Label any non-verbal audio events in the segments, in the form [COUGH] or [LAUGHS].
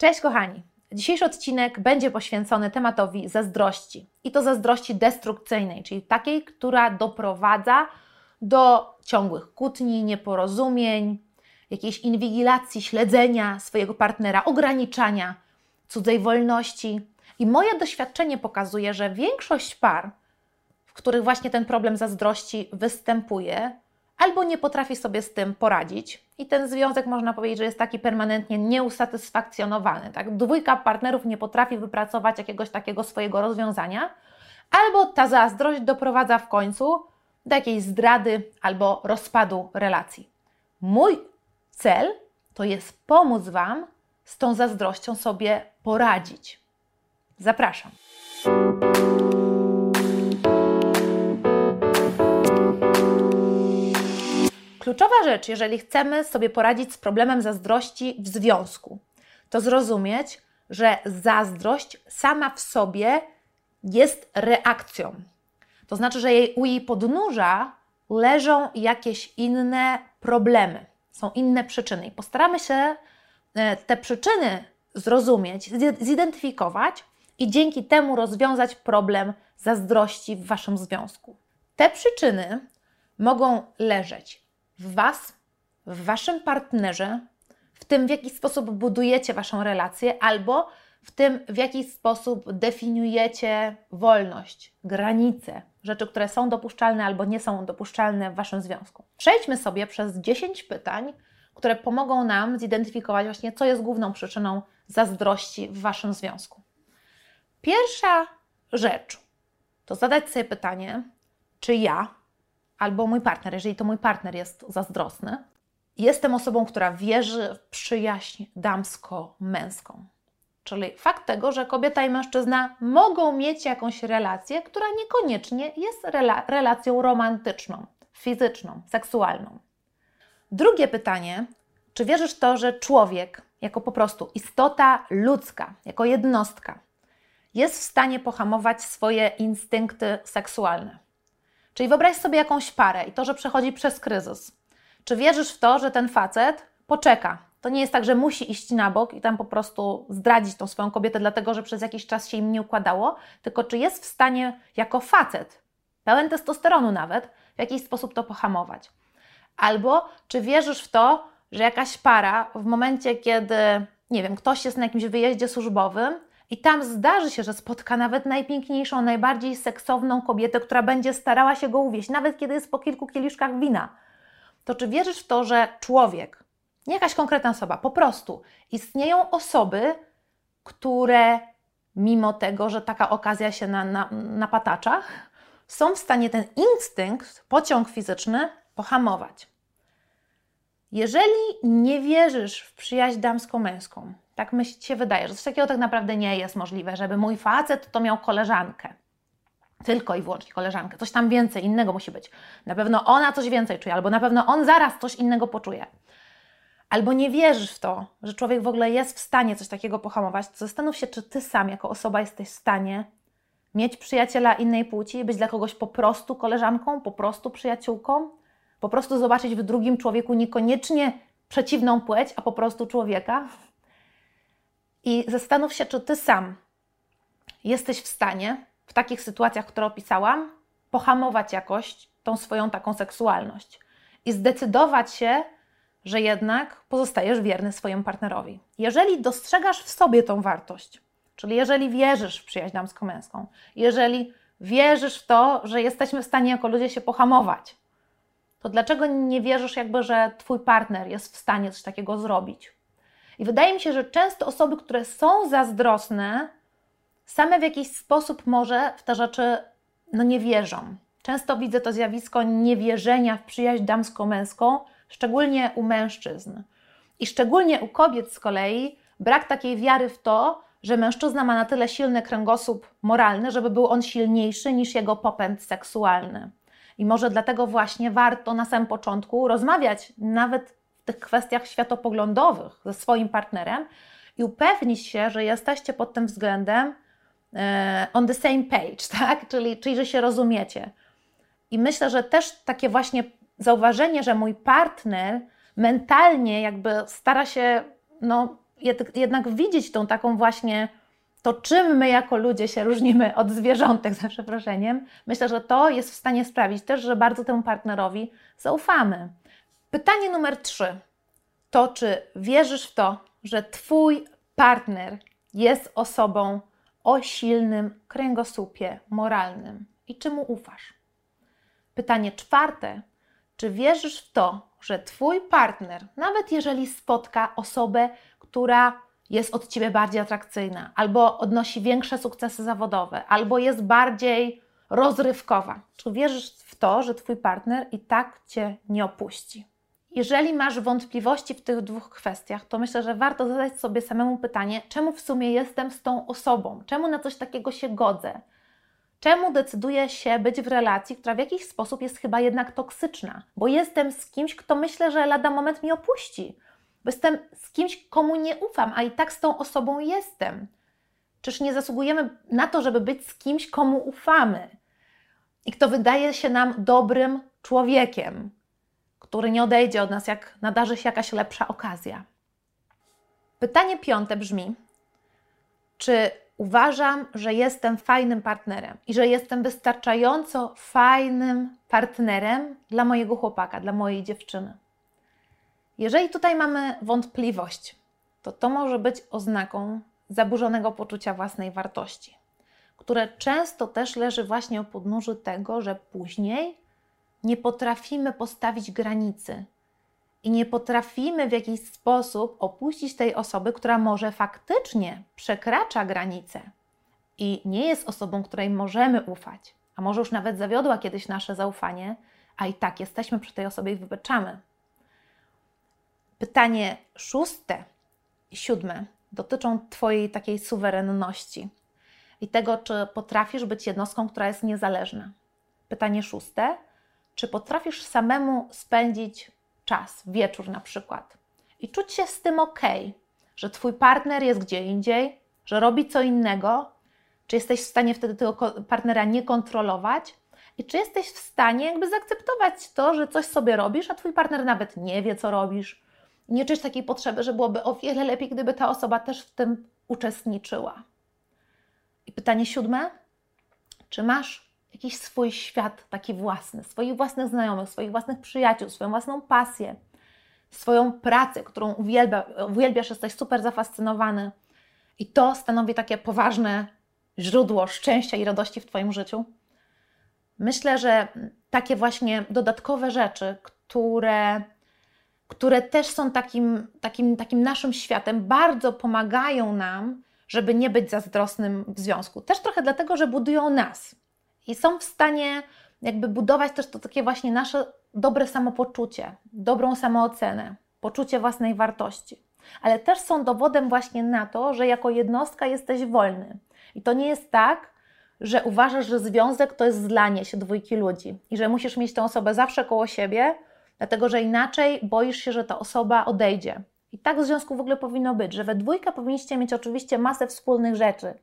Cześć kochani! Dzisiejszy odcinek będzie poświęcony tematowi zazdrości. I to zazdrości destrukcyjnej, czyli takiej, która doprowadza do ciągłych kłótni, nieporozumień, jakiejś inwigilacji, śledzenia swojego partnera, ograniczania cudzej wolności. I moje doświadczenie pokazuje, że większość par, w których właśnie ten problem zazdrości występuje, albo nie potrafi sobie z tym poradzić i ten związek można powiedzieć, że jest taki permanentnie nieusatysfakcjonowany. Tak? Dwójka partnerów nie potrafi wypracować jakiegoś takiego swojego rozwiązania, albo ta zazdrość doprowadza w końcu do jakiejś zdrady albo rozpadu relacji. Mój cel to jest pomóc Wam z tą zazdrością sobie poradzić. Zapraszam. Kluczowa rzecz, jeżeli chcemy sobie poradzić z problemem zazdrości w związku, to zrozumieć, że zazdrość sama w sobie jest reakcją. To znaczy, że jej, u jej podnóża leżą jakieś inne problemy, są inne przyczyny. I postaramy się e, te przyczyny zrozumieć, zidentyfikować i dzięki temu rozwiązać problem zazdrości w waszym związku. Te przyczyny mogą leżeć w Was, w Waszym partnerze, w tym, w jaki sposób budujecie Waszą relację, albo w tym, w jaki sposób definiujecie wolność, granice, rzeczy, które są dopuszczalne albo nie są dopuszczalne w Waszym związku. Przejdźmy sobie przez 10 pytań, które pomogą nam zidentyfikować właśnie, co jest główną przyczyną zazdrości w Waszym związku. Pierwsza rzecz to zadać sobie pytanie, czy ja albo mój partner, jeżeli to mój partner jest zazdrosny, jestem osobą, która wierzy w przyjaźń damsko-męską. Czyli fakt tego, że kobieta i mężczyzna mogą mieć jakąś relację, która niekoniecznie jest rela relacją romantyczną, fizyczną, seksualną. Drugie pytanie, czy wierzysz to, że człowiek, jako po prostu istota ludzka, jako jednostka, jest w stanie pohamować swoje instynkty seksualne? Czyli wyobraź sobie jakąś parę i to, że przechodzi przez kryzys. Czy wierzysz w to, że ten facet poczeka? To nie jest tak, że musi iść na bok i tam po prostu zdradzić tą swoją kobietę, dlatego że przez jakiś czas się im nie układało, tylko czy jest w stanie jako facet, pełen testosteronu nawet, w jakiś sposób to pohamować. Albo czy wierzysz w to, że jakaś para w momencie, kiedy, nie wiem, ktoś jest na jakimś wyjeździe służbowym, i tam zdarzy się, że spotka nawet najpiękniejszą, najbardziej seksowną kobietę, która będzie starała się go uwieść, nawet kiedy jest po kilku kieliszkach wina. To czy wierzysz w to, że człowiek, nie jakaś konkretna osoba, po prostu istnieją osoby, które mimo tego, że taka okazja się na, na, na pataczach, są w stanie ten instynkt, pociąg fizyczny pohamować. Jeżeli nie wierzysz w przyjaźń damsko-męską, tak mi się wydaje, że coś takiego tak naprawdę nie jest możliwe, żeby mój facet to miał koleżankę. Tylko i wyłącznie koleżankę. Coś tam więcej, innego musi być. Na pewno ona coś więcej czuje, albo na pewno on zaraz coś innego poczuje. Albo nie wierzysz w to, że człowiek w ogóle jest w stanie coś takiego pohamować, to zastanów się, czy ty sam jako osoba jesteś w stanie mieć przyjaciela innej płci być dla kogoś po prostu koleżanką, po prostu przyjaciółką, po prostu zobaczyć w drugim człowieku niekoniecznie przeciwną płeć, a po prostu człowieka. I zastanów się, czy ty sam jesteś w stanie w takich sytuacjach, które opisałam, pohamować jakoś tą swoją taką seksualność i zdecydować się, że jednak pozostajesz wierny swojemu partnerowi. Jeżeli dostrzegasz w sobie tą wartość, czyli jeżeli wierzysz w przyjaźń damsko-męską, jeżeli wierzysz w to, że jesteśmy w stanie jako ludzie się pohamować, to dlaczego nie wierzysz jakby, że twój partner jest w stanie coś takiego zrobić? I wydaje mi się, że często osoby, które są zazdrosne, same w jakiś sposób może w te rzeczy no, nie wierzą. Często widzę to zjawisko niewierzenia w przyjaźń damsko-męską, szczególnie u mężczyzn. I szczególnie u kobiet z kolei brak takiej wiary w to, że mężczyzna ma na tyle silny kręgosłup moralny, żeby był on silniejszy niż jego popęd seksualny. I może dlatego właśnie warto na samym początku rozmawiać nawet w tych kwestiach światopoglądowych ze swoim partnerem i upewnić się, że jesteście pod tym względem e, on the same page, [LAUGHS] tak? Czyli, czyli że się rozumiecie. I myślę, że też takie właśnie zauważenie, że mój partner mentalnie jakby stara się no, jednak widzieć tą taką właśnie to, czym my jako ludzie się różnimy od zwierzątek, [LAUGHS] za przeproszeniem, myślę, że to jest w stanie sprawić też, że bardzo temu partnerowi zaufamy. Pytanie numer trzy to, czy wierzysz w to, że Twój partner jest osobą o silnym kręgosłupie moralnym i czy mu ufasz? Pytanie czwarte, czy wierzysz w to, że Twój partner, nawet jeżeli spotka osobę, która jest od ciebie bardziej atrakcyjna, albo odnosi większe sukcesy zawodowe, albo jest bardziej rozrywkowa. Czy wierzysz w to, że twój partner i tak cię nie opuści? Jeżeli masz wątpliwości w tych dwóch kwestiach, to myślę, że warto zadać sobie samemu pytanie, czemu w sumie jestem z tą osobą, czemu na coś takiego się godzę, czemu decyduję się być w relacji, która w jakiś sposób jest chyba jednak toksyczna, bo jestem z kimś, kto myślę, że lada moment mi opuści. Bo jestem z kimś, komu nie ufam, a i tak z tą osobą jestem. Czyż nie zasługujemy na to, żeby być z kimś, komu ufamy? I kto wydaje się nam dobrym człowiekiem, który nie odejdzie od nas, jak nadarzy się jakaś lepsza okazja? Pytanie piąte brzmi: czy uważam, że jestem fajnym partnerem i że jestem wystarczająco fajnym partnerem dla mojego chłopaka, dla mojej dziewczyny? Jeżeli tutaj mamy wątpliwość, to to może być oznaką zaburzonego poczucia własnej wartości, które często też leży właśnie u podnóżu tego, że później nie potrafimy postawić granicy i nie potrafimy w jakiś sposób opuścić tej osoby, która może faktycznie przekracza granice i nie jest osobą, której możemy ufać, a może już nawet zawiodła kiedyś nasze zaufanie, a i tak jesteśmy przy tej osobie i wybeczamy. Pytanie szóste i siódme dotyczą Twojej takiej suwerenności i tego, czy potrafisz być jednostką, która jest niezależna. Pytanie szóste, czy potrafisz samemu spędzić czas, wieczór na przykład, i czuć się z tym ok, że Twój partner jest gdzie indziej, że robi co innego, czy jesteś w stanie wtedy tego partnera nie kontrolować i czy jesteś w stanie jakby zaakceptować to, że coś sobie robisz, a Twój partner nawet nie wie, co robisz, nie czuć takiej potrzeby, że byłoby o wiele lepiej, gdyby ta osoba też w tym uczestniczyła. I pytanie siódme: czy masz jakiś swój świat taki własny, swoich własnych znajomych, swoich własnych przyjaciół, swoją własną pasję, swoją pracę, którą uwielbia, uwielbiasz, jesteś super zafascynowany i to stanowi takie poważne źródło szczęścia i radości w Twoim życiu? Myślę, że takie właśnie dodatkowe rzeczy, które które też są takim, takim, takim naszym światem, bardzo pomagają nam, żeby nie być zazdrosnym w związku. Też trochę dlatego, że budują nas i są w stanie jakby budować też to takie właśnie nasze dobre samopoczucie, dobrą samoocenę, poczucie własnej wartości. Ale też są dowodem właśnie na to, że jako jednostka jesteś wolny. I to nie jest tak, że uważasz, że związek to jest zlanie się dwójki ludzi i że musisz mieć tę osobę zawsze koło siebie, dlatego że inaczej boisz się, że ta osoba odejdzie. I tak w związku w ogóle powinno być, że we dwójkę powinniście mieć oczywiście masę wspólnych rzeczy,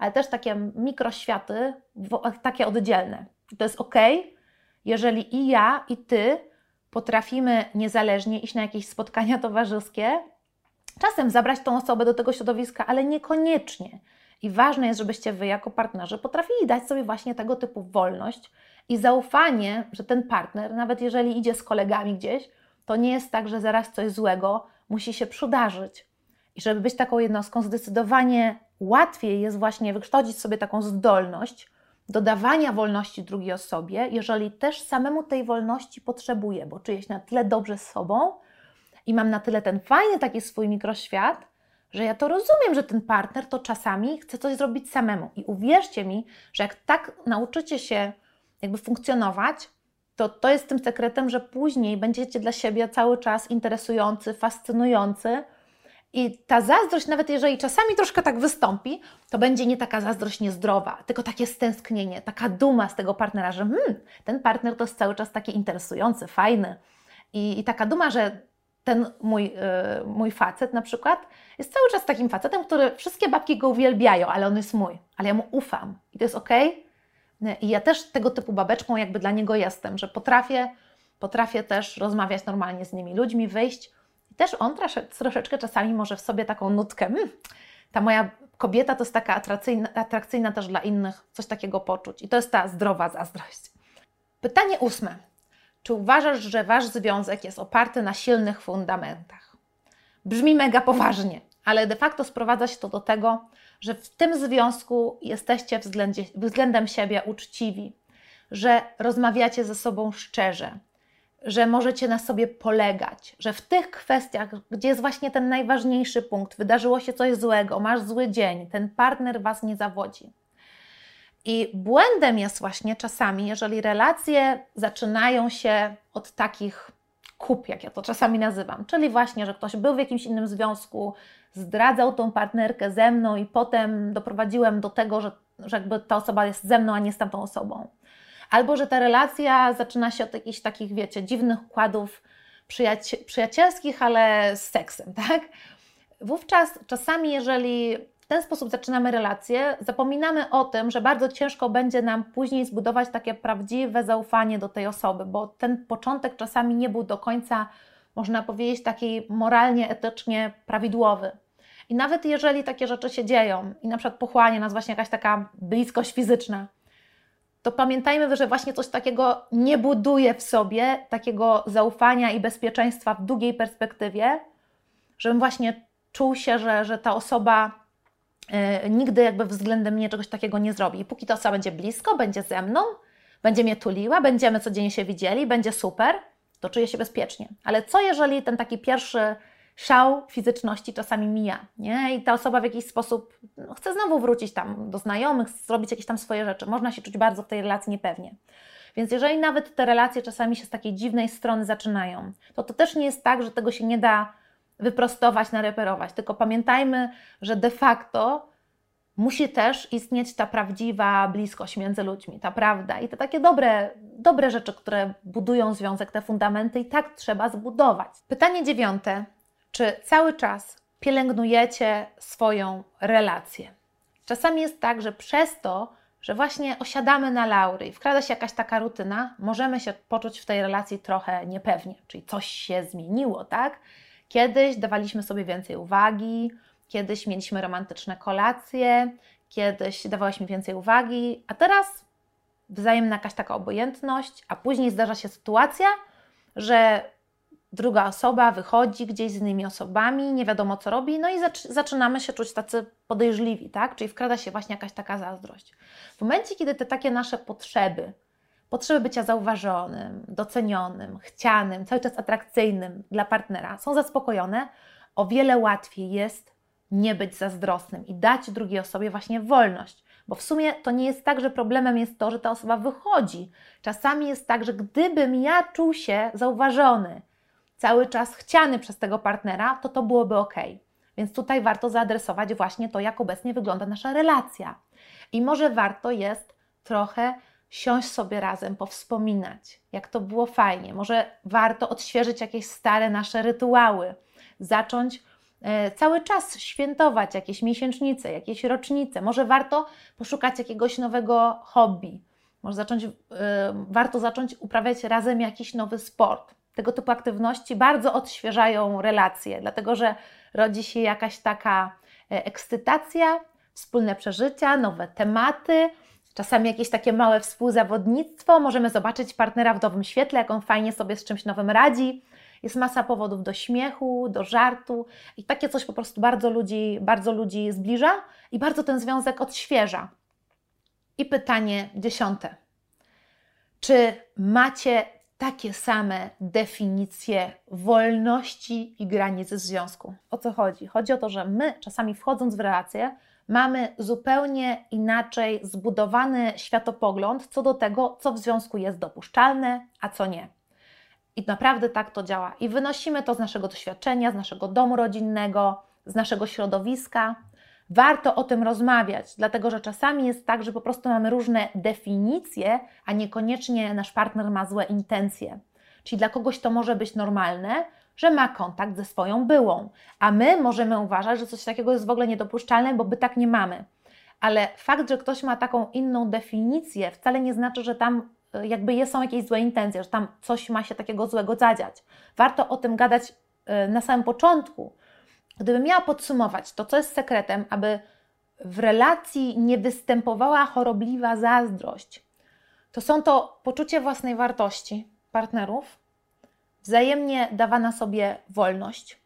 ale też takie mikroświaty, takie oddzielne. To jest ok, jeżeli i ja, i ty potrafimy niezależnie iść na jakieś spotkania [LAUGHS] towarzyskie, czasem zabrać tą osobę do tego środowiska, ale niekoniecznie. I ważne jest, żebyście wy jako partnerzy potrafili dać sobie właśnie tego typu wolność i zaufanie, że ten partner, nawet jeżeli idzie z kolegami gdzieś, to nie jest tak, że zaraz coś złego musi się przydarzyć. I żeby być taką jednostką, zdecydowanie łatwiej jest właśnie wykształcić sobie taką zdolność dodawania wolności drugiej osobie, jeżeli też samemu tej wolności potrzebuję, bo czuję się na tyle dobrze z sobą i mam na tyle ten fajny taki swój mikroświat, że ja to rozumiem, że ten partner to czasami chce coś zrobić samemu. I uwierzcie mi, że jak tak nauczycie się jakby funkcjonować, to to jest tym sekretem, że później będziecie dla siebie cały czas interesujący, fascynujący. I ta zazdrość, nawet jeżeli czasami troszkę tak wystąpi, to będzie nie taka zazdrość niezdrowa, tylko takie stęsknienie, taka duma z tego partnera, że hmm, ten partner to jest cały czas taki interesujący, fajny. I, i taka duma, że ten mój, yy, mój facet na przykład jest cały czas takim facetem, który wszystkie babki go uwielbiają, ale on jest mój, ale ja mu ufam i to jest ok. I ja też tego typu babeczką jakby dla niego jestem, że potrafię, potrafię też rozmawiać normalnie z nimi ludźmi, wyjść też on troszeczkę czasami może w sobie taką nutkę, hmm, ta moja kobieta to jest taka atrakcyjna, atrakcyjna też dla innych, coś takiego poczuć. I to jest ta zdrowa zazdrość. Pytanie ósme. Czy uważasz, że wasz związek jest oparty na silnych fundamentach? Brzmi mega poważnie, ale de facto sprowadza się to do tego, że w tym związku jesteście względem siebie uczciwi, że rozmawiacie ze sobą szczerze, że możecie na sobie polegać, że w tych kwestiach, gdzie jest właśnie ten najważniejszy punkt, wydarzyło się coś złego, masz zły dzień, ten partner was nie zawodzi. I błędem jest właśnie czasami, jeżeli relacje zaczynają się od takich kup, jak ja to czasami nazywam, czyli właśnie, że ktoś był w jakimś innym związku, zdradzał tą partnerkę ze mną i potem doprowadziłem do tego, że, że jakby ta osoba jest ze mną, a nie z tamtą osobą. Albo, że ta relacja zaczyna się od jakichś takich, wiecie, dziwnych układów przyjaci przyjacielskich, ale z seksem, tak? Wówczas czasami, jeżeli w ten sposób zaczynamy relację, zapominamy o tym, że bardzo ciężko będzie nam później zbudować takie prawdziwe zaufanie do tej osoby, bo ten początek czasami nie był do końca, można powiedzieć, taki moralnie, etycznie prawidłowy. I nawet jeżeli takie rzeczy się dzieją i na przykład pochłania nas właśnie jakaś taka bliskość fizyczna, to pamiętajmy, że właśnie coś takiego nie buduje w sobie takiego zaufania i bezpieczeństwa w długiej perspektywie, żebym właśnie czuł się, że, że ta osoba y, nigdy jakby względem mnie czegoś takiego nie zrobi. I póki ta osoba będzie blisko, będzie ze mną, będzie mnie tuliła, będziemy codziennie się widzieli, będzie super, to czuję się bezpiecznie. Ale co jeżeli ten taki pierwszy szał fizyczności czasami mija, nie? I ta osoba w jakiś sposób no, chce znowu wrócić tam do znajomych, zrobić jakieś tam swoje rzeczy. Można się czuć bardzo w tej relacji niepewnie. Więc jeżeli nawet te relacje czasami się z takiej dziwnej strony zaczynają, to to też nie jest tak, że tego się nie da wyprostować, nareperować. Tylko pamiętajmy, że de facto musi też istnieć ta prawdziwa bliskość między ludźmi, ta prawda i te takie dobre, dobre rzeczy, które budują związek, te fundamenty i tak trzeba zbudować. Pytanie dziewiąte. Czy cały czas pielęgnujecie swoją relację? Czasami jest tak, że przez to, że właśnie osiadamy na laury i wkrada się jakaś taka rutyna, możemy się poczuć w tej relacji trochę niepewnie, czyli coś się zmieniło, tak? Kiedyś dawaliśmy sobie więcej uwagi, kiedyś mieliśmy romantyczne kolacje, kiedyś dawałyśmy więcej uwagi, a teraz wzajemna jakaś taka obojętność, a później zdarza się sytuacja, że druga osoba wychodzi gdzieś z innymi osobami, nie wiadomo co robi, no i zaczynamy się czuć tacy podejrzliwi, tak? Czyli wkrada się właśnie jakaś taka zazdrość. W momencie, kiedy te takie nasze potrzeby, potrzeby bycia zauważonym, docenionym, chcianym, cały czas atrakcyjnym dla partnera są zaspokojone, o wiele łatwiej jest nie być zazdrosnym i dać drugiej osobie właśnie wolność. Bo w sumie to nie jest tak, że problemem jest to, że ta osoba wychodzi. Czasami jest tak, że gdybym ja czuł się zauważony, cały czas chciany przez tego partnera, to to byłoby ok. Więc tutaj warto zaadresować właśnie to, jak obecnie wygląda nasza relacja. I może warto jest trochę siąść sobie razem, powspominać, jak to było fajnie. Może warto odświeżyć jakieś stare nasze rytuały, zacząć e, cały czas świętować jakieś miesięcznice, jakieś rocznice. Może warto poszukać jakiegoś nowego hobby. Może zacząć, e, warto zacząć uprawiać razem jakiś nowy sport tego typu aktywności bardzo odświeżają relacje, dlatego że rodzi się jakaś taka e, ekscytacja, wspólne przeżycia, nowe tematy, czasami jakieś takie małe współzawodnictwo. Możemy zobaczyć partnera w nowym świetle, jak on fajnie sobie z czymś nowym radzi. Jest masa powodów do śmiechu, do żartu i takie coś po prostu bardzo ludzi, bardzo ludzi zbliża i bardzo ten związek odświeża. I pytanie dziesiąte. Czy macie takie same definicje wolności i granic związku. O co chodzi? Chodzi o to, że my czasami wchodząc w relacje, mamy zupełnie inaczej zbudowany światopogląd co do tego, co w związku jest dopuszczalne, a co nie. I naprawdę tak to działa. I wynosimy to z naszego doświadczenia, z naszego domu rodzinnego, z naszego środowiska warto o tym rozmawiać, dlatego że czasami jest tak, że po prostu mamy różne definicje, a niekoniecznie nasz partner ma złe intencje. Czyli dla kogoś to może być normalne, że ma kontakt ze swoją byłą, a my możemy uważać, że coś takiego jest w ogóle niedopuszczalne, bo by tak nie mamy. Ale fakt, że ktoś ma taką inną definicję, wcale nie znaczy, że tam y, jakby są jakieś złe intencje, że tam coś ma się takiego złego zadziać. Warto o tym gadać y, na samym początku, gdybym miała podsumować to, co jest sekretem, aby w relacji nie występowała chorobliwa zazdrość, to są to poczucie własnej wartości partnerów, wzajemnie dawana sobie wolność,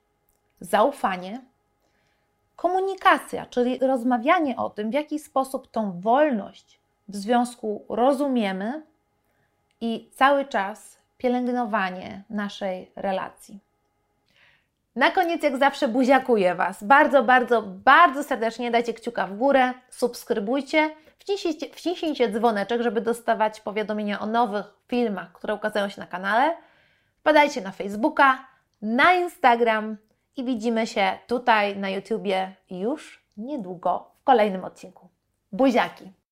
zaufanie, komunikacja, czyli rozmawianie o tym, w jaki sposób tą wolność w związku rozumiemy i cały czas pielęgnowanie naszej relacji. Na koniec, jak zawsze, buziakuję Was. Bardzo, bardzo, bardzo serdecznie dajcie kciuka w górę, subskrybujcie, wciśnijcie, wciśnijcie dzwoneczek, żeby dostawać powiadomienia o nowych filmach, które ukazują się na kanale. Wpadajcie na Facebooka, na Instagram i widzimy się tutaj na YouTubie już niedługo w kolejnym odcinku. Buziaki!